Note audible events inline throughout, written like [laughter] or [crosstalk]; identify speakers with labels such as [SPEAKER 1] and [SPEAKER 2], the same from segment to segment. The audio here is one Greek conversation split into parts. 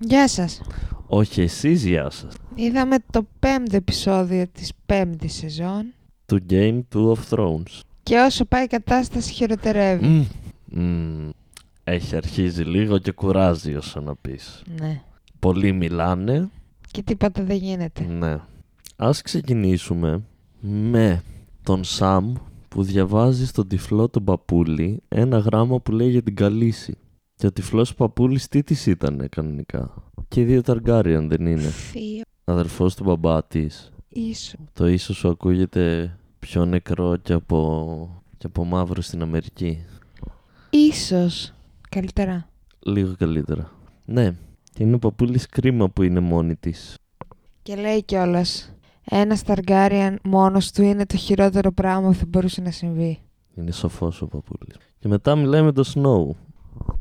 [SPEAKER 1] Γεια σας.
[SPEAKER 2] Όχι εσείς γεια σας.
[SPEAKER 1] Είδαμε το πέμπτο επεισόδιο της πέμπτης σεζόν
[SPEAKER 2] Του Game του of Thrones.
[SPEAKER 1] και όσο πάει η κατάσταση χειροτερεύει.
[SPEAKER 2] Μμμ. Μμμ. Έχει αρχίσει λίγο και κουράζει όσο να πεις.
[SPEAKER 1] Ναι.
[SPEAKER 2] Πολλοί μιλάνε.
[SPEAKER 1] Και τίποτα δεν γίνεται.
[SPEAKER 2] Ναι. Ας ξεκινήσουμε με τον Σαμ που διαβάζει στον τυφλό τον παππούλη ένα γράμμα που λέει για την Καλύση. Και ο τυφλός παππούλης τι της ήτανε κανονικά. Και οι δύο Ταργκάριαν δεν είναι.
[SPEAKER 1] Θείο.
[SPEAKER 2] Αδερφός του μπαμπά της.
[SPEAKER 1] Ίσο.
[SPEAKER 2] Το ίσως σου ακούγεται πιο νεκρό και από, και από μαύρο στην Αμερική.
[SPEAKER 1] Ίσως. Καλύτερα.
[SPEAKER 2] Λίγο καλύτερα. Ναι. Και είναι ο παππούλης κρίμα που είναι μόνη της.
[SPEAKER 1] Και λέει κιόλας. Ένας Ταργκάριαν μόνος του είναι το χειρότερο πράγμα που θα μπορούσε να συμβεί.
[SPEAKER 2] Είναι σοφός ο παππούλης. Και μετά μιλάει με τον Snow.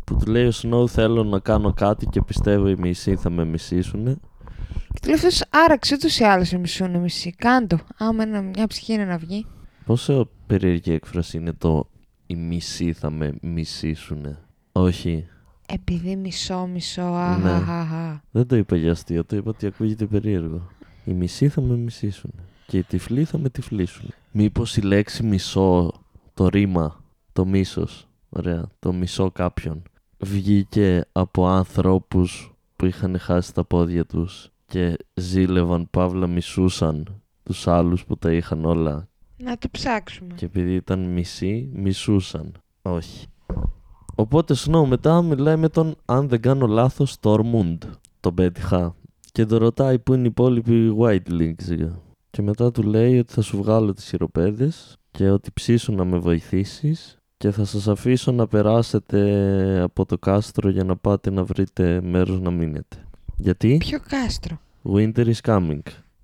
[SPEAKER 2] Που του λέει ο Snow θέλω να κάνω κάτι και πιστεύω οι μισοί θα με μισήσουνε.
[SPEAKER 1] Και του λέει αυτός, άραξε ούτως ή άλλως σε μισούν μισή. Κάντο. Άμα ένα, μια ψυχή είναι να βγει.
[SPEAKER 2] Πόσο περίεργη έκφραση είναι το οι μισοί θα με μισήσουνε. Όχι.
[SPEAKER 1] Επειδή μισό, μισό,
[SPEAKER 2] Ναι.
[SPEAKER 1] αχαχαχα.
[SPEAKER 2] Δεν το είπα για αστείο, το είπα ότι ακούγεται περίεργο. Οι μισοί θα με μισήσουν. Και οι τυφλοί θα με τυφλήσουν. Μήπως η λέξη μισό, το ρήμα, το μίσος, ωραία, το μισό κάποιον, βγήκε από ανθρώπους που είχαν χάσει τα πόδια τους και ζήλευαν, παύλα μισούσαν τους άλλους που τα είχαν όλα.
[SPEAKER 1] Να το ψάξουμε.
[SPEAKER 2] Και επειδή ήταν μισοί, μισούσαν. Όχι. Οπότε Snow μετά μιλάει με τον, αν δεν κάνω λάθος, Tormund. Τον πέτυχα. Και τον ρωτάει που είναι οι υπόλοιποι Whitelings. Και μετά του λέει ότι θα σου βγάλω τις χειροπέδες και ότι ψήσου να με βοηθήσεις και θα σας αφήσω να περάσετε από το κάστρο για να πάτε να βρείτε μέρος να μείνετε. Γιατί;
[SPEAKER 1] Ποιο κάστρο;
[SPEAKER 2] Winter is coming.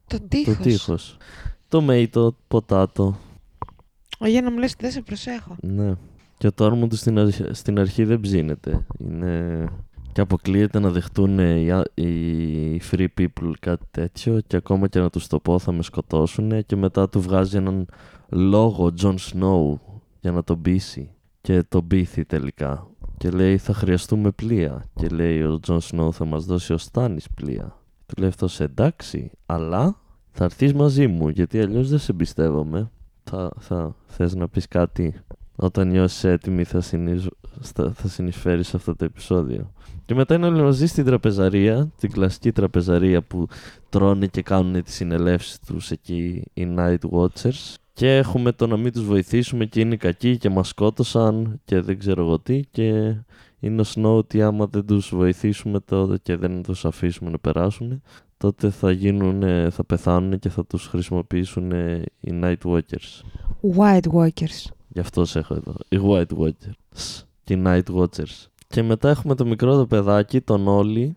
[SPEAKER 1] Το τείχος.
[SPEAKER 2] Το τείχος. Tomato, ποτάτο,
[SPEAKER 1] Ο, για να μου λες ότι δεν σε προσέχω.
[SPEAKER 2] Ναι. Και ο τόρμο του στην, αρχ- στην αρχή δεν ψήνεται. Είναι... Και αποκλείεται να δεχτούν οι, α- οι free people κάτι τέτοιο και ακόμα και να τους το πω θα με σκοτώσουν και μετά του βγάζει έναν λόγο Jon Snow για να τον πείσει και τον πείθει τελικά και λέει θα χρειαστούμε πλοία και λέει ο Jon Snow θα μας δώσει ο Στάνης πλοία του λέει αυτός εντάξει αλλά θα έρθεις μαζί μου γιατί αλλιώς δεν σε εμπιστεύομαι θα, θα θες να πεις κάτι όταν νιώσεις έτοιμη θα, συνεισ... στα- θα συνεισφέρεις σε αυτό το επεισόδιο. Και μετά είναι όλοι μαζί στην τραπεζαρία, την κλασική τραπεζαρία που τρώνε και κάνουν τις συνελεύσεις τους εκεί οι Night Watchers. Και έχουμε το να μην τους βοηθήσουμε και είναι κακοί και μας σκότωσαν και δεν ξέρω εγώ τι και είναι ο Snow ότι άμα δεν τους βοηθήσουμε τότε και δεν τους αφήσουμε να περάσουν τότε θα γίνουν, θα πεθάνουν και θα τους χρησιμοποιήσουν οι Night Watchers.
[SPEAKER 1] White Walkers.
[SPEAKER 2] Γι' αυτό σε έχω εδώ. Οι White Watchers. Και οι Night Watchers. Και μετά έχουμε το μικρό το παιδάκι, τον Όλι,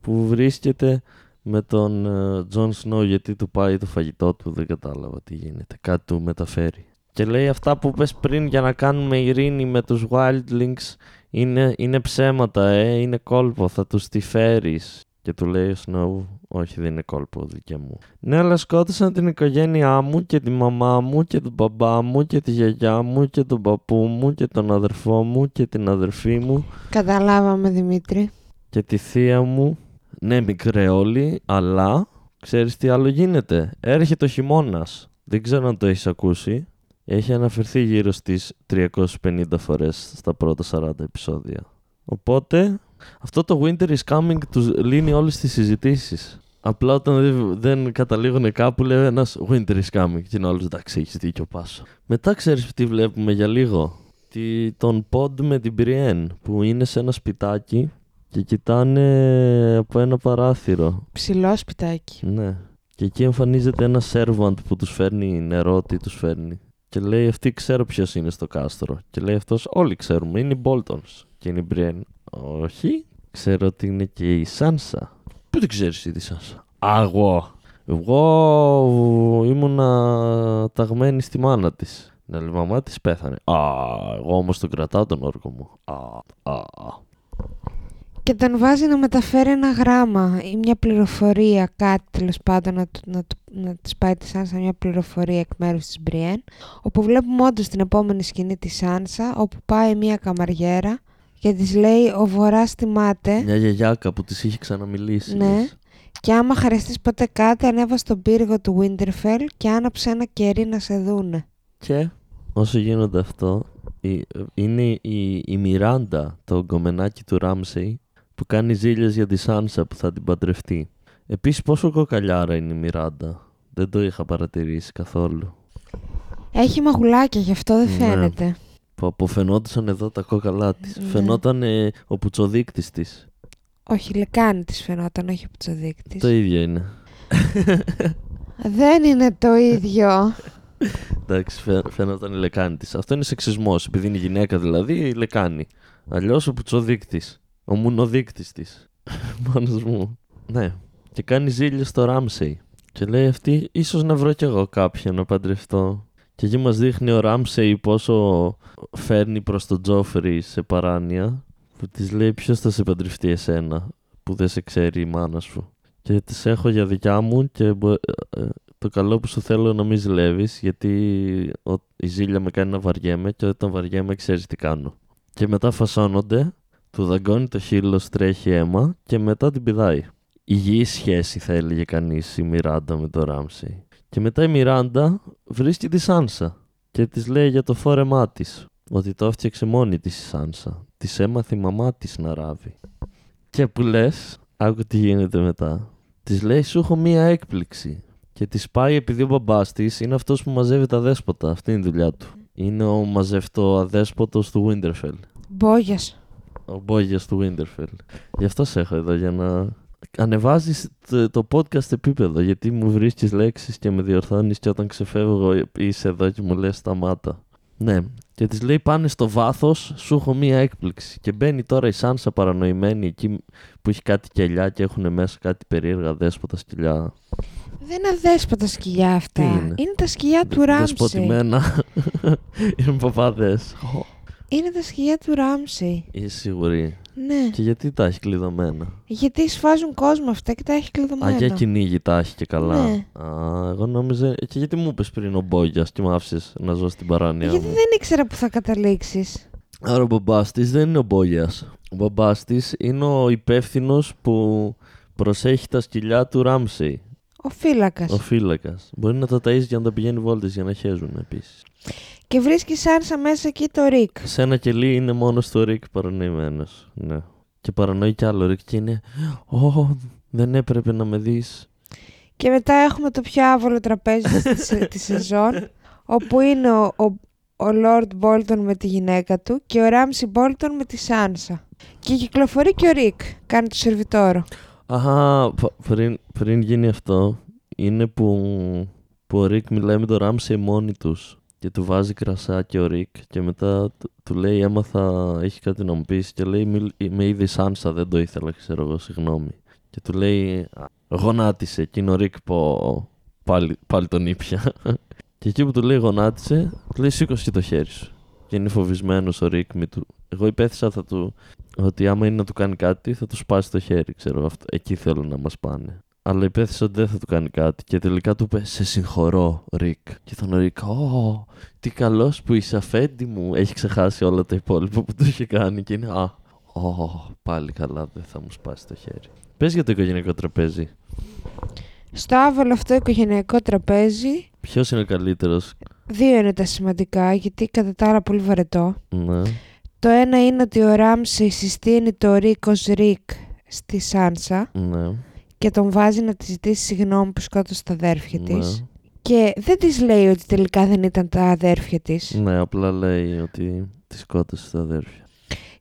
[SPEAKER 2] που βρίσκεται με τον Τζον Σνόου γιατί του πάει το φαγητό του, δεν κατάλαβα τι γίνεται. Κάτι του μεταφέρει. Και λέει αυτά που είπες πριν για να κάνουμε ειρήνη με τους Wildlings είναι, είναι ψέματα, ε, είναι κόλπο, θα τους τη φέρεις. Και του λέει ο Snow, όχι δεν είναι κόλπο δικέ μου. Ναι, αλλά σκότωσαν την οικογένειά μου και τη μαμά μου και τον μπαμπά μου και τη γιαγιά μου και τον παππού μου και τον αδερφό μου και την αδερφή μου
[SPEAKER 1] Καταλάβαμε Δημήτρη.
[SPEAKER 2] και τη θεία μου. Ναι, μικρέ όλοι, αλλά ξέρεις τι άλλο γίνεται. Έρχεται ο χειμώνας. Δεν ξέρω αν το έχεις ακούσει. Έχει αναφερθεί γύρω στις 350 φορές στα πρώτα 40 επεισόδια. Οπότε, αυτό το Winter is Coming τους λύνει όλες τις συζητήσεις. Απλά όταν δεν, δεν καταλήγουν κάπου λέει ένας Winter is Coming και είναι όλος εντάξει έχεις δίκιο πάσο. Μετά ξέρεις τι βλέπουμε για λίγο. Τι, τον Pod με την Brienne που είναι σε ένα σπιτάκι και κοιτάνε από ένα παράθυρο.
[SPEAKER 1] Ψηλός σπιτάκι.
[SPEAKER 2] Ναι. Και εκεί εμφανίζεται ένα servant που τους φέρνει νερό, τι τους φέρνει. Και λέει αυτή ξέρω ποιος είναι στο κάστρο. Και λέει αυτός όλοι ξέρουμε, είναι οι Boltons. Και είναι η Brienne. Όχι, ξέρω ότι είναι και η Sansa. Πού την ξέρεις εσύ τη Sansa; Α, εγώ. Εγώ ήμουνα ταγμένη στη μάνα της. Ναι, η μαμά της πέθανε. Α, εγώ όμως τον κρατάω τον όρκο μου. Α, α, α.
[SPEAKER 1] Και τον βάζει να μεταφέρει ένα γράμμα ή μια πληροφορία, κάτι τέλος πάντων να, του- να, του- να της πάει της Σάνσα μια πληροφορία εκ μέρους της Μπριέν. Όπου βλέπουμε όντως την επόμενη σκηνή της Σάνσα, όπου πάει μια καμαριέρα Και της λέει ο Βορράς τιμάται
[SPEAKER 2] Μια γιαγιάκα που της είχε ξαναμιλήσει.
[SPEAKER 1] Ναι.
[SPEAKER 2] λες.
[SPEAKER 1] και άμα χρειαστείς ποτέ κάτι ανέβα στον πύργο του Winterfell και άναψε ένα κερί να σε δούνε.
[SPEAKER 2] Και όσο γίνονται αυτό, η- είναι η, η Μιράντα, το γκομενάκι του Ράμσεϊ, που κάνει ζήλιες για τη Σάνσα που θα την παντρευτεί. Επίσης πόσο κοκαλιάρα είναι η Μιράντα. Δεν το είχα παρατηρήσει καθόλου.
[SPEAKER 1] Έχει μαγουλάκια, γι' αυτό δεν
[SPEAKER 2] Ναι.
[SPEAKER 1] φαίνεται.
[SPEAKER 2] Που αποφαινόντουσαν εδώ τα κόκαλά της.
[SPEAKER 1] Ναι.
[SPEAKER 2] Φαινόταν ε, ο πουτσοδείκτης της.
[SPEAKER 1] Όχι, λεκάνη της φαινόταν, όχι από τσοδείκτης.
[SPEAKER 2] Το ίδιο είναι.
[SPEAKER 1] Δεν είναι το ίδιο.
[SPEAKER 2] Εντάξει, φαι- φαίνονταν η λεκάνη της. Αυτό είναι σεξισμός. Επειδή είναι γυναίκα δηλαδή, η λεκάνη. Αλλιώς ο πουτσοδείκτης. Ο μουνοδείκτης της. [laughs] Μόνος μου. Ναι. Και κάνει ζήλια στο Ράμσεϊ. Και λέει αυτή, ίσως να βρω κι εγώ κάποιον να παντρευτώ. Και εκεί μας δείχνει ο Ράμσεϊ πόσο φέρνει προς τον Τζόφρι σε παράνοια. Που της λέει ποιος θα σε παντρευτεί εσένα που δεν σε ξέρει η μάνα σου; Και τις έχω για δικιά μου και μπο- ε, το καλό που σου θέλω να μην ζηλεύεις γιατί ο- η ζήλια με κάνει να βαριέμαι και όταν βαριέμαι ξέρεις τι κάνω. Και μετά φασώνονται, του δαγκώνει το χείλο, τρέχει αίμα και μετά την πηδάει. Υγιή σχέση θα έλεγε κανείς η Μιράντα με το Ράμσι. Και μετά η Μιράντα βρίσκει τη Σάνσα και της λέει για το φόρεμά της ότι το έφτιαξε μόνη της η Σάνσα. Της έμαθε η μαμά της να ράβει. Και που λες, άκου τι γίνεται μετά. Της λέει σου έχω μία έκπληξη. Και της πάει επειδή ο μπαμπάς της είναι αυτός που μαζεύει τα δέσποτα. Αυτή είναι η δουλειά του. Είναι ο μαζευτό αδέσποτος του Winterfell.
[SPEAKER 1] Μπόγιας.
[SPEAKER 2] Ο μπόγια του Winterfell. Γι' αυτό σε έχω εδώ για να ανεβάζεις το, το podcast επίπεδο. Γιατί μου βρίσκεις λέξεις και με διορθώνεις και όταν ξεφεύγω είσαι εδώ και μου λες σταμάτα. Ναι. Και της λέει πάνε στο βάθος, σου έχω μία έκπληξη. Και μπαίνει τώρα η Σάνσα παρανοημένη εκεί που έχει κάτι κελιά και έχουν μέσα κάτι περίεργα δέσποτα σκυλιά.
[SPEAKER 1] Δεν είναι αδέσποτα σκυλιά αυτά.
[SPEAKER 2] Τι είναι;
[SPEAKER 1] τα σκυλιά του Ράμσεϊ.
[SPEAKER 2] Δεσποτημένα. [laughs] είναι παπάδες.
[SPEAKER 1] Είναι τα σκυλιά του Ράμσεϊ.
[SPEAKER 2] Είσαι σίγουρη;
[SPEAKER 1] Ναι.
[SPEAKER 2] Και γιατί τα έχει κλειδωμένα;
[SPEAKER 1] Γιατί σφάζουν κόσμο αυτά και τα έχει
[SPEAKER 2] Α,
[SPEAKER 1] κλειδωμένα.
[SPEAKER 2] για κυνήγι τα έχει και καλά.
[SPEAKER 1] Ναι.
[SPEAKER 2] Α, εγώ νόμιζα. Και γιατί μου είπες πριν ο Μπόγια και με άφησες να ζω στην παράνοια
[SPEAKER 1] Γιατί
[SPEAKER 2] μου;
[SPEAKER 1] δεν ήξερα που θα καταλήξεις.
[SPEAKER 2] Άρα ο μπαμπάς της δεν είναι ο Μπόγια. Ο μπαμπάς της είναι ο υπεύθυνος που προσέχει τα σκυλιά του Ράμσεϊ.
[SPEAKER 1] Ο φύλακας.
[SPEAKER 2] Ο φύλακας. Μπορεί να τα ταΐζει για να τα πηγαίνει βόλτες για να χέζουν επίσης.
[SPEAKER 1] Και βρίσκει η Σάνσα μέσα εκεί το Reek.
[SPEAKER 2] Σε ένα κελί είναι μόνο ο Reek παρανοημένος. Ναι. Και παρανοεί κι άλλο ο Reek και είναι. Ω, δεν έπρεπε να με δεις.
[SPEAKER 1] Και μετά έχουμε το πιο άβολο τραπέζι της- [laughs] της σεζόν, όπου είναι ο, ο, ο Lord Bolton με τη γυναίκα του και ο Ράμσεϊ Bolton με τη Σάνσα. Και κυκλοφορεί και ο Reek, κάνει το σερβιτόρο.
[SPEAKER 2] Αχα, π- πριν, πριν γίνει αυτό, είναι που, που ο Reek μιλάει με τον Ράμσεϊ μόνοι τους και του βάζει κρασάκι ο Reek και μετά του, του λέει έμαθα, έχει κάτι να μου πεις και λέει «Μιλ- με είδε η Σάνσα, δεν το ήθελα, ξέρω εγώ, συγγνώμη. Και του λέει «Α, γονάτισε και είναι ο Reek πω πάλι, πάλι τον ήπια. [laughs] και εκεί που του λέει γονάτισε, του λέει σήκωσε και το χέρι σου. Και είναι φοβισμένος ο Reek. μη του... Εγώ υπέθεσα θα του, ότι άμα είναι να του κάνει κάτι θα του σπάσει το χέρι, ξέρω εγώ. Εκεί θέλουν να μας πάνε. Αλλά υπέθεσε ότι δεν θα του κάνει κάτι και τελικά του είπε Σε συγχωρώ, Reek. Και ήταν ο Reek, Ω, τι καλός που είσαι, αφέντη μου. Έχει ξεχάσει όλα τα υπόλοιπα που του είχε κάνει και είναι Α, Ω, πάλι καλά, δεν θα μου σπάσει το χέρι. Πες για το οικογενειακό τραπέζι.
[SPEAKER 1] Στο άβολο αυτό οικογενειακό τραπέζι,
[SPEAKER 2] Ποιος είναι ο καλύτερος,
[SPEAKER 1] δύο είναι τα σημαντικά, γιατί κατά τα άλλα πολύ βαρετό.
[SPEAKER 2] Ναι.
[SPEAKER 1] Το ένα είναι ότι ο Ράμσι συστήνει το Ρικ ως Ρικ στη Σάνσα
[SPEAKER 2] Ναι.
[SPEAKER 1] και τον βάζει να της ζητήσει συγγνώμη που σκότωσε τα αδέρφια
[SPEAKER 2] ναι.
[SPEAKER 1] της. Και δεν της λέει ότι τελικά δεν ήταν τα αδέρφια της.
[SPEAKER 2] Ναι, απλά λέει ότι τη σκότωσε τα αδέρφια.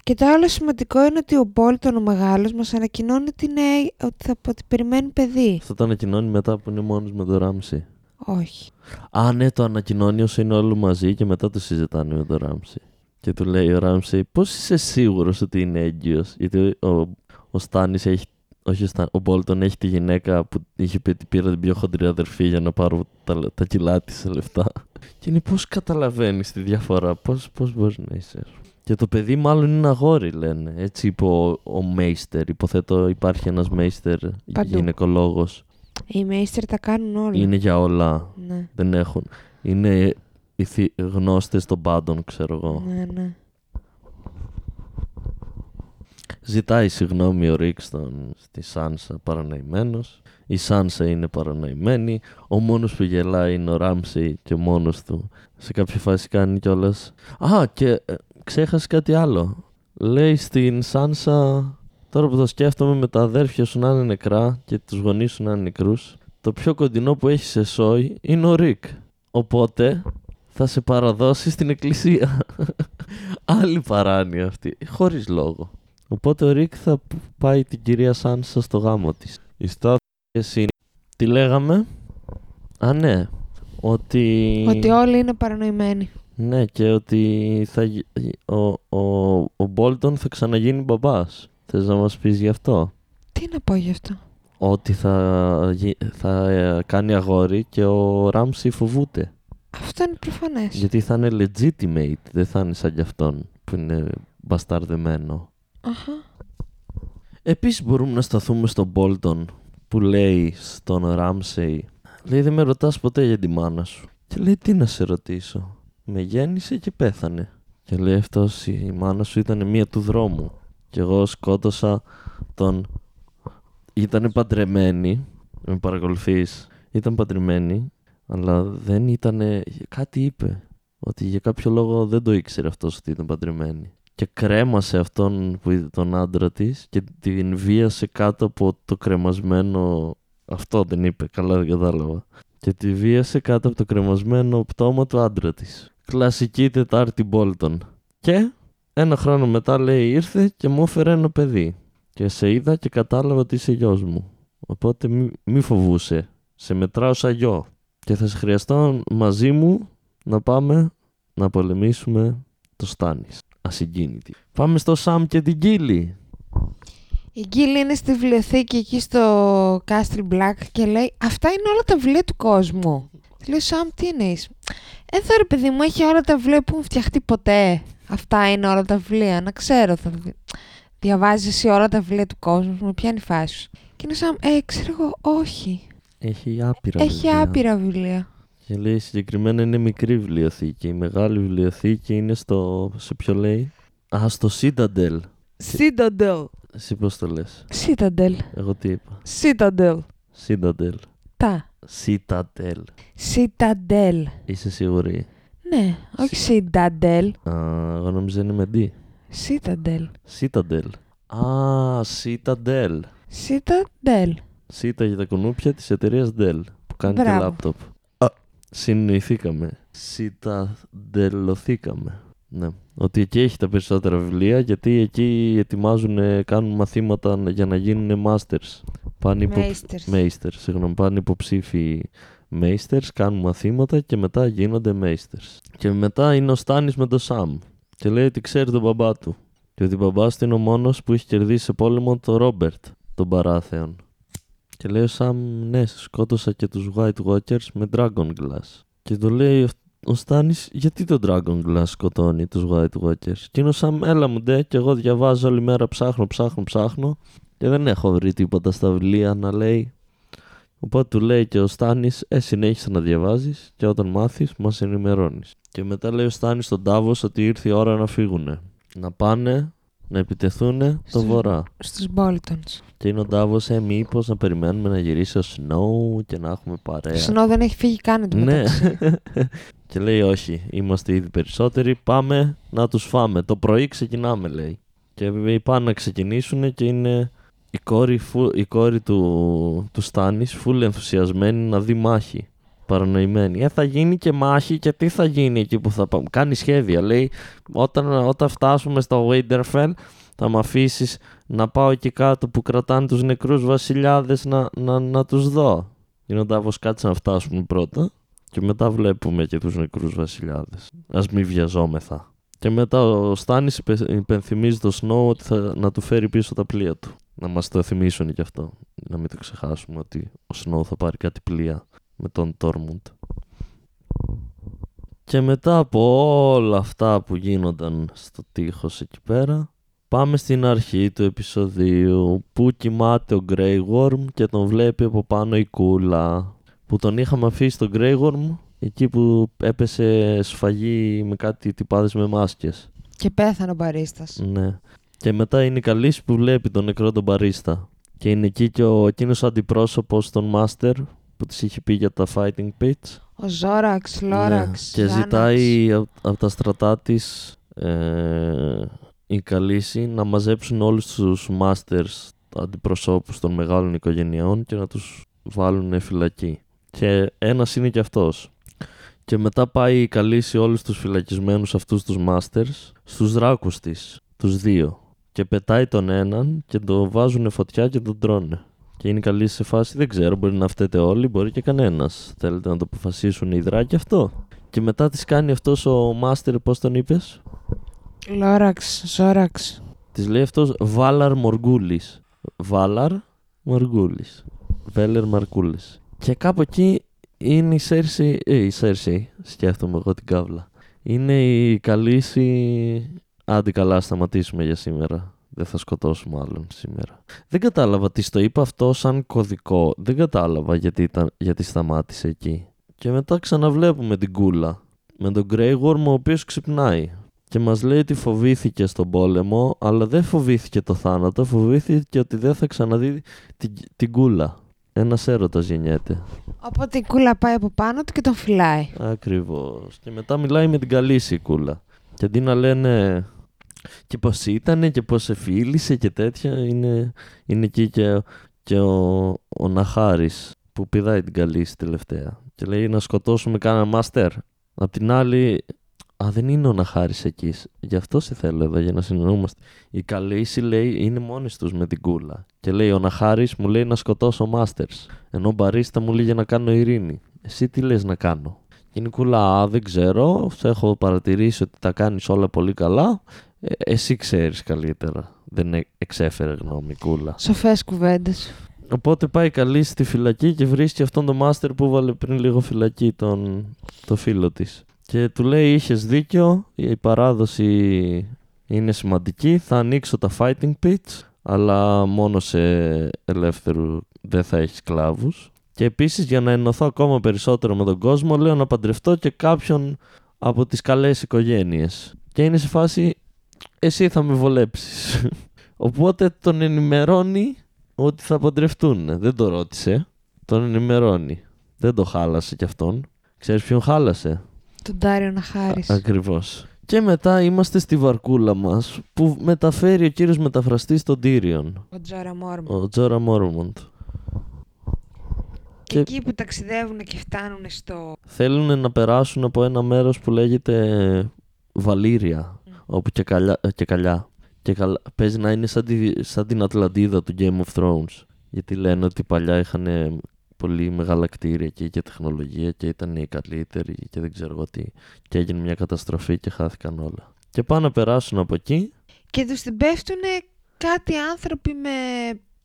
[SPEAKER 1] Και το άλλο σημαντικό είναι ότι ο Μπόλτον ο μεγάλος μας ανακοινώνει ότι, είναι, ότι, θα, ότι περιμένει παιδί.
[SPEAKER 2] Αυτό το ανακοινώνει μετά που είναι μόνος με τον Ράμσι.
[SPEAKER 1] Όχι.
[SPEAKER 2] Α, ναι, το ανακοινώνει όσο είναι όλοι μαζί και μετά το συζητάνε με τον Ράμσι. Και του λέει ο Ράμσι, πώς είσαι σίγουρος ότι είναι έγκυος; Γιατί ο, ο Στάνη έχει. Όχι ο Στάνη, ο Μπόλτον έχει τη γυναίκα που είχε πει ότι πήρα την πιο χοντρή αδερφή για να πάρω τα, τα κιλά της σε λεφτά. Και είναι πώς καταλαβαίνεις τη διαφορά, πώς πώς μπορείς να είσαι. Και το παιδί μάλλον είναι αγόρι, λένε. Έτσι είπε ο, ο Μέιστερ. Υποθέτω υπάρχει ένας Μέιστερ
[SPEAKER 1] Παντού.
[SPEAKER 2] γυναικολόγος.
[SPEAKER 1] Οι μέιστερ τα κάνουν όλα.
[SPEAKER 2] Είναι για όλα.
[SPEAKER 1] Ναι,
[SPEAKER 2] Δεν έχουν. Είναι οι θη- γνώστες των πάντων, ξέρω εγώ.
[SPEAKER 1] ναι, ναι.
[SPEAKER 2] Ζητάει συγγνώμη ο Ρίκ στον, στη Σάνσα παρανοημένος. Η Σάνσα είναι παρανοημένη. Ο μόνος που γελάει είναι ο Ράμσι και μόνος του. Σε κάποια φάση κάνει κιόλας. Α, και ε, ξέχασες κάτι άλλο. Λέει στην Σάνσα, τώρα που το σκέφτομαι με τα αδέρφια σου να είναι νεκρά και τους γονείς σου να είναι νεκρούς, το πιο κοντινό που έχεις σε σόι είναι ο Ρίκ. Οπότε θα σε παραδώσει στην εκκλησία. Άλλη παράνοια αυτή, χωρίς λόγο. Οπότε ο Ρίκ θα πάει την κυρία Σάνσα στο γάμο της. Η στάθμια είναι... Τι λέγαμε; Α, ναι. Ότι...
[SPEAKER 1] Ότι όλοι είναι παρανοημένοι.
[SPEAKER 2] Ναι, και ότι θα... γι- ο, ο, ο Μπόλτον θα ξαναγίνει μπαμπάς. Θες να μας πεις γι' αυτό;
[SPEAKER 1] Τι να πω γι' αυτό;
[SPEAKER 2] Ότι θα, γι- θα ε, κάνει αγόρι και ο Ράμσι φοβούται.
[SPEAKER 1] Αυτό είναι προφανές.
[SPEAKER 2] Γιατί θα είναι legitimate, δεν θα είναι σαν κι αυτόν που είναι μπασταρδεμένο.
[SPEAKER 1] Αχα.
[SPEAKER 2] Επίσης μπορούμε να σταθούμε στον Μπόλτον που λέει στον Ράμσεϊ Λέει δεν με ρωτάς ποτέ για τη μάνα σου. Και λέει τι να σε ρωτήσω. Με γέννησε και πέθανε. Και λέει αυτός η μάνα σου ήταν μία του δρόμου. Και εγώ σκότωσα τον... Ήτανε παντρεμένη. Με παρακολουθείς. Ήταν παντρεμένη. Αλλά δεν ήτανε... Κάτι είπε. Ότι για κάποιο λόγο δεν το ήξερε αυτός ότι ήταν παντρεμένη. Και κρέμασε αυτόν που είδε τον άντρα της και την βίασε κάτω από το κρεμασμένο... Αυτό δεν είπε, καλά δεν κατάλαβα. Και τη βίασε κάτω από το κρεμασμένο πτώμα του άντρα της. Κλασική Τετάρτη Μπόλτον. Και ένα χρόνο μετά λέει ήρθε και μου έφερε ένα παιδί. Και σε είδα και κατάλαβα ότι είσαι γιος μου. Οπότε μη, μη φοβούσε. Σε μετράω σαν γιο. Και θα σε χρειαστώ μαζί μου να πάμε να πολεμήσουμε το Στάνης. Ασυγκίνητη. Πάμε στο Σαμ και την Κίλη.
[SPEAKER 1] Η Γκίλ είναι στη βιβλιοθήκη εκεί στο Castle Black και λέει Αυτά είναι όλα τα βιβλία του κόσμου. Τη Λέω Σαμ, τι εννοείς; Εδώ ρε παιδί μου έχει όλα τα βιβλία που έχουν φτιαχτεί ποτέ. Αυτά είναι όλα τα βιβλία. Να ξέρω. Θα... δι- Διαβάζεις εσύ όλα τα βιβλία του κόσμου. Με πιάνει φάση σου. Και είναι Σαμ, ε, ξέρω εγώ, όχι.
[SPEAKER 2] Έχει άπειρα
[SPEAKER 1] Έχει
[SPEAKER 2] βιβλία.
[SPEAKER 1] άπειρα βιβλία.
[SPEAKER 2] Και λέει συγκεκριμένα είναι μικρή βιβλιοθήκη. Η μεγάλη βιβλιοθήκη είναι στο. Σε ποιο λέει; Α, στο Citadel.
[SPEAKER 1] Citadel.
[SPEAKER 2] Εσύ πώς το λες;
[SPEAKER 1] Citadel.
[SPEAKER 2] Εγώ τι είπα;
[SPEAKER 1] Citadel.
[SPEAKER 2] Citadel.
[SPEAKER 1] Τα.
[SPEAKER 2] Citadel.
[SPEAKER 1] Citadel.
[SPEAKER 2] Είσαι σίγουρη;
[SPEAKER 1] Ναι, όχι Citadel.
[SPEAKER 2] Α, εγώ νόμιζα είναι με D.
[SPEAKER 1] Citadel.
[SPEAKER 2] Citadel. Α, Citadel.
[SPEAKER 1] Citadel.
[SPEAKER 2] Cita για τα κουνούπια της εταιρείας Dell που κάνει και
[SPEAKER 1] Μπράβο.
[SPEAKER 2] λάπτοπ. Α, συνοηθήκαμε. Citadellωθήκαμε. Ναι. Ότι εκεί έχει τα περισσότερα βιβλία γιατί εκεί ετοιμάζουν, ε, κάνουν μαθήματα να- για να γίνουν masters. Πάνε υπο...
[SPEAKER 1] Meisters.
[SPEAKER 2] Meisters, συγγνώμη, πάνε υποψήφοι Meisters, κάνουν μαθήματα και μετά γίνονται Meisters. Και μετά είναι ο Στάνης με τον Σαμ. Και λέει ότι ξέρει τον μπαμπά του. Και ότι ο μπαμπάς του είναι ο μόνος που έχει κερδίσει σε πόλεμο τον Ρόμπερτ, τον παράθεον. Και λέει ο Σαμ, ναι, σκότωσα και τους White Walkers με Dragon Glass. Και το λέει ο Στάνης, γιατί το Dragon Glass σκοτώνει τους White Walkers; Και είναι ο Σαμ, έλα μου ντε, και εγώ διαβάζω όλη μέρα, ψάχνω, ψάχνω, ψάχνω. Και δεν έχω βρει τίποτα στα βιβλία να λέει. Οπότε του λέει και ο Στάνης, ε, συνέχισε να διαβάζεις και όταν μάθεις μας ενημερώνεις. Και μετά λέει ο Στάνης στον Τάβος ότι ήρθε η ώρα να φύγουνε. Να πάνε, να επιτεθούν το
[SPEAKER 1] Στο-
[SPEAKER 2] βορρά.
[SPEAKER 1] Στους Boltons.
[SPEAKER 2] Και είναι ο Ντάβος, ε, μήπως να περιμένουμε να γυρίσει ο Snow και να έχουμε παρέα.
[SPEAKER 1] Το Σνό δεν έχει φύγει καν το
[SPEAKER 2] Ναι.
[SPEAKER 1] μεταξύ. [laughs]
[SPEAKER 2] και λέει όχι, είμαστε ήδη περισσότεροι, πάμε να τους φάμε. Το πρωί ξεκινάμε λέει. Και πάνε να ξεκινήσουν και είναι η κόρη, φου- η κόρη του, του Στάνης φουλ ενθουσιασμένη να δει μάχη. Παρανοημένη. Ε, θα γίνει και μάχη και τι θα γίνει εκεί που θα πάμε. Κάνει σχέδια. Λέει, όταν, όταν φτάσουμε στο Winterfell θα με αφήσεις να πάω εκεί κάτω που κρατάνε τους νεκρούς βασιλιάδες να, να, να τους δω. Είναι ο Ντάβος κάτσε να φτάσουμε πρώτα και μετά βλέπουμε και τους νεκρούς βασιλιάδες. Ας μην βιαζόμεθα. Και μετά ο Στάνης υπε- υπενθυμίζει το Σνόου ότι θα να του φέρει πίσω τα πλοία του. Να μας το θυμίσουν κι αυτό. Να μην το ξεχάσουμε ότι ο Σνόου θα πάρει κάτι πλοία με τον Τόρμουντ. Και μετά από όλα αυτά που γίνονταν στο τείχος εκεί πέρα, πάμε στην αρχή του επεισοδίου που κοιμάται ο Grey Worm και τον βλέπει από πάνω η κούλα. Που τον είχαμε αφήσει τον Grey Worm εκεί που έπεσε σφαγή με κάτι τυπάδες με μάσκες.
[SPEAKER 1] Και πέθανε ο μπαρίστας.
[SPEAKER 2] Ναι. Και μετά είναι η Καλύση που βλέπει τον νεκρό τον Μπαρίστα. Και είναι εκεί και ο εκείνος αντιπρόσωπος των Μάστερ που της είχε πει για τα fighting pits.
[SPEAKER 1] Ο Ζόραξ, Λόραξ.
[SPEAKER 2] Ναι, Και
[SPEAKER 1] Ζάναξ.
[SPEAKER 2] ζητάει από τα στρατά της ε, η Καλύση να μαζέψουν όλους τους Masters αντιπροσώπους των μεγάλων οικογενειών και να τους βάλουν φυλακή. Και ένας είναι και αυτός. Και μετά πάει η Καλύση όλους τους φυλακισμένους αυτούς τους Masters στους δράκους της, τους δύο. Και πετάει τον έναν και τον βάζουν φωτιά και τον τρώνε. Και είναι καλή σε φάση, δεν ξέρω, μπορεί να φταίτε όλοι, μπορεί και κανένας. Θέλετε να το αποφασίσουν οι δράκοι αυτό. Και μετά τη κάνει αυτός ο Μάστερ, πώς τον είπες;
[SPEAKER 1] Λόραξ, Ζόραξ.
[SPEAKER 2] Τη λέει αυτός Βάλαρ Μοργούλη. Βάλαρ Μοργούλη. Βέλερ Μαρκούλης. Και κάπου εκεί είναι η Σέρση. Ε, η Σέρση, σκέφτομαι εγώ την κάβλα. Είναι η Καλύση. Άντε καλά, σταματήσουμε για σήμερα. Δεν θα σκοτώσουμε άλλον σήμερα. Δεν κατάλαβα τι το είπα αυτό σαν κωδικό. Δεν κατάλαβα γιατί, ήταν, γιατί σταμάτησε εκεί. Και μετά ξαναβλέπουμε την κούλα. Με τον Grey Worm ο οποίος ξυπνάει. Και μας λέει ότι φοβήθηκε στον πόλεμο, αλλά δεν φοβήθηκε το θάνατο, φοβήθηκε ότι δεν θα ξαναδεί την, την κούλα. Ένας έρωτας γεννιέται.
[SPEAKER 1] Οπότε η κούλα πάει από πάνω του και τον φυλάει.
[SPEAKER 2] Ακριβώς. Και μετά μιλάει με την καλή η κούλα. Και αντί να λένε και πώς ήταν και πώς σε φίλησε και τέτοια, είναι, είναι εκεί και, και ο, ο Ναχάρης που πηδάει την καλή τελευταία. Και λέει να σκοτώσουμε κάνα μάστερ. Απ' την άλλη, Α, δεν είναι ο Ναχάρης εκεί. Γι' αυτό σε θέλω εδώ, για να συνεννοούμαστε. Η Καλύση λέει είναι μόνοι τους με την κούλα. Και λέει ο Ναχάρης μου λέει να σκοτώσω Masters. Ενώ ο Μπαρίστα μου λέει για να κάνω ειρήνη. Εσύ τι λες να κάνω; Και είναι η κούλα, Α, δεν ξέρω. Σε έχω παρατηρήσει ότι τα κάνεις όλα πολύ καλά. Ε, εσύ ξέρεις καλύτερα. Δεν ε- εξέφερε γνώμη η κούλα.
[SPEAKER 1] Σοφές κουβέντες.
[SPEAKER 2] Οπότε πάει καλή στη φυλακή και βρίσκει αυτόν τον μάστερ που βάλε πριν λίγο φυλακή τον, το φίλο της. Και του λέει είχες δίκιο, η παράδοση είναι σημαντική, θα ανοίξω τα fighting pits, αλλά μόνο σε ελεύθερου δεν θα έχεις σκλάβους. Και επίσης για να ενωθώ ακόμα περισσότερο με τον κόσμο λέω να παντρευτώ και κάποιον από τις καλές οικογένειες. Και είναι σε φάση εσύ θα με βολέψεις. Οπότε τον ενημερώνει ότι θα παντρευτούν. Δεν το ρώτησε. Τον ενημερώνει. Δεν το χάλασε κι αυτόν. Ξέρεις ποιον χάλασε;
[SPEAKER 1] Τον Ντάριο Ναχάρη.
[SPEAKER 2] Ακριβώς. Και μετά είμαστε στη βαρκούλα μας που μεταφέρει ο κύριος μεταφραστής τον Τύριον.
[SPEAKER 1] Ο Τζόρα Μόρμον.
[SPEAKER 2] Ο Τζόρα Μόρμοντ.
[SPEAKER 1] Και εκεί που ταξιδεύουν και φτάνουν στο.
[SPEAKER 2] Θέλουν να περάσουν από ένα μέρος που λέγεται Βαλήρια. Όπου και, καλιά, ε, και καλιά. Και καλ- παίζει να είναι σαν, τη- σαν την Ατλαντίδα του Game of Thrones. Γιατί λένε ότι παλιά είχαν πολύ μεγάλα κτίρια και είχε τεχνολογία και ήταν οι καλύτεροι και δεν ξέρω εγώ τι. Και έγινε μια καταστροφή και χάθηκαν όλα. Και πάνε να περάσουν από εκεί.
[SPEAKER 1] Και τους την πέφτουν κάτι άνθρωποι με,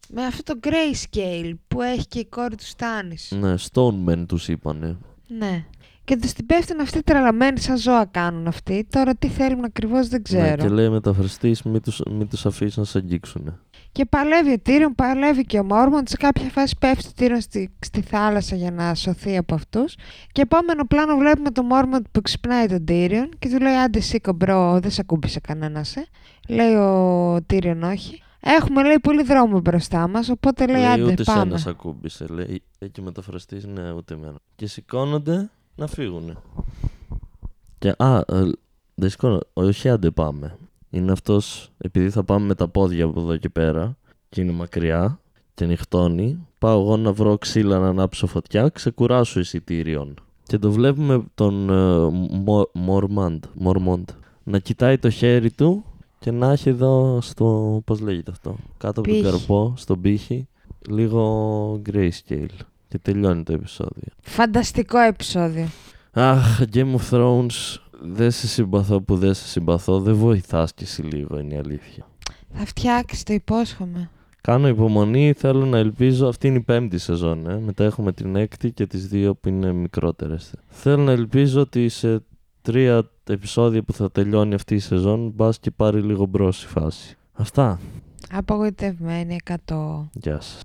[SPEAKER 1] με αυτό το grayscale που έχει και η κόρη του Στάνις.
[SPEAKER 2] Ναι, Stone Men τους είπανε.
[SPEAKER 1] Ναι. Και του την πέφτουν αυτοί τρελαμένοι σαν ζώα κάνουν αυτοί. Τώρα τι θέλουν ακριβώς δεν ξέρω.
[SPEAKER 2] Ναι, και λέει μεταφραστής μην τους, μην τους αφήσεις να σε αγγίξουν.
[SPEAKER 1] Και παλεύει ο Τύριον, παλεύει και ο Μόρμοντ. Σε κάποια φάση πέφτει ο Τύριον στη, στη θάλασσα για να σωθεί από αυτούς. Και επόμενο πλάνο βλέπουμε τον Μόρμοντ που ξυπνάει τον Τύριον και του λέει: Άντε, σήκω bro, δεν σε ακούμπησε κανένα. Ε. Λέει ο Τύριον: Όχι. Έχουμε, λέει, πολύ δρόμο μπροστά μας. Οπότε λέει:
[SPEAKER 2] λέει
[SPEAKER 1] Άντε,
[SPEAKER 2] ούτε
[SPEAKER 1] πάμε.
[SPEAKER 2] σένα σ' ακούμπησε. Λέει και μεταφραστής ναι ούτε εμένα. Και σηκώνονται να φύγουν. Και α, ε, δεν σηκώνω, όχι άντε πάμε. Είναι αυτός, επειδή θα πάμε με τα πόδια από εδώ και πέρα και είναι μακριά και νυχτώνει, πάω εγώ να βρω ξύλα να ανάψω φωτιά, ξεκουράσω εισιτήριον. Και το βλέπουμε τον ε, Μο- Μορμάντ, Μορμόντ να κοιτάει το χέρι του και να έχει εδώ στο, πώς λέγεται αυτό, κάτω από τον
[SPEAKER 1] Πύχη.
[SPEAKER 2] καρπό, στον πύχη, λίγο grayscale. Και τελειώνει το επεισόδιο.
[SPEAKER 1] Φανταστικό επεισόδιο.
[SPEAKER 2] Αχ, Game of Thrones, δεν σε συμπαθώ που δεν σε συμπαθώ, δεν βοηθάς κι εσύ λίγο, είναι η αλήθεια.
[SPEAKER 1] Θα φτιάξεις, το υπόσχομαι.
[SPEAKER 2] Κάνω υπομονή, θέλω να ελπίζω, αυτή είναι η πέμπτη σεζόν, ε. μετά έχουμε την έκτη και τις δύο που είναι μικρότερες. Θέλω να ελπίζω ότι σε τρία επεισόδια που θα τελειώνει αυτή η σεζόν, μπας και πάρει λίγο μπρος η φάση. Αυτά.
[SPEAKER 1] Απογοητευμένη 100.
[SPEAKER 2] Γεια σας.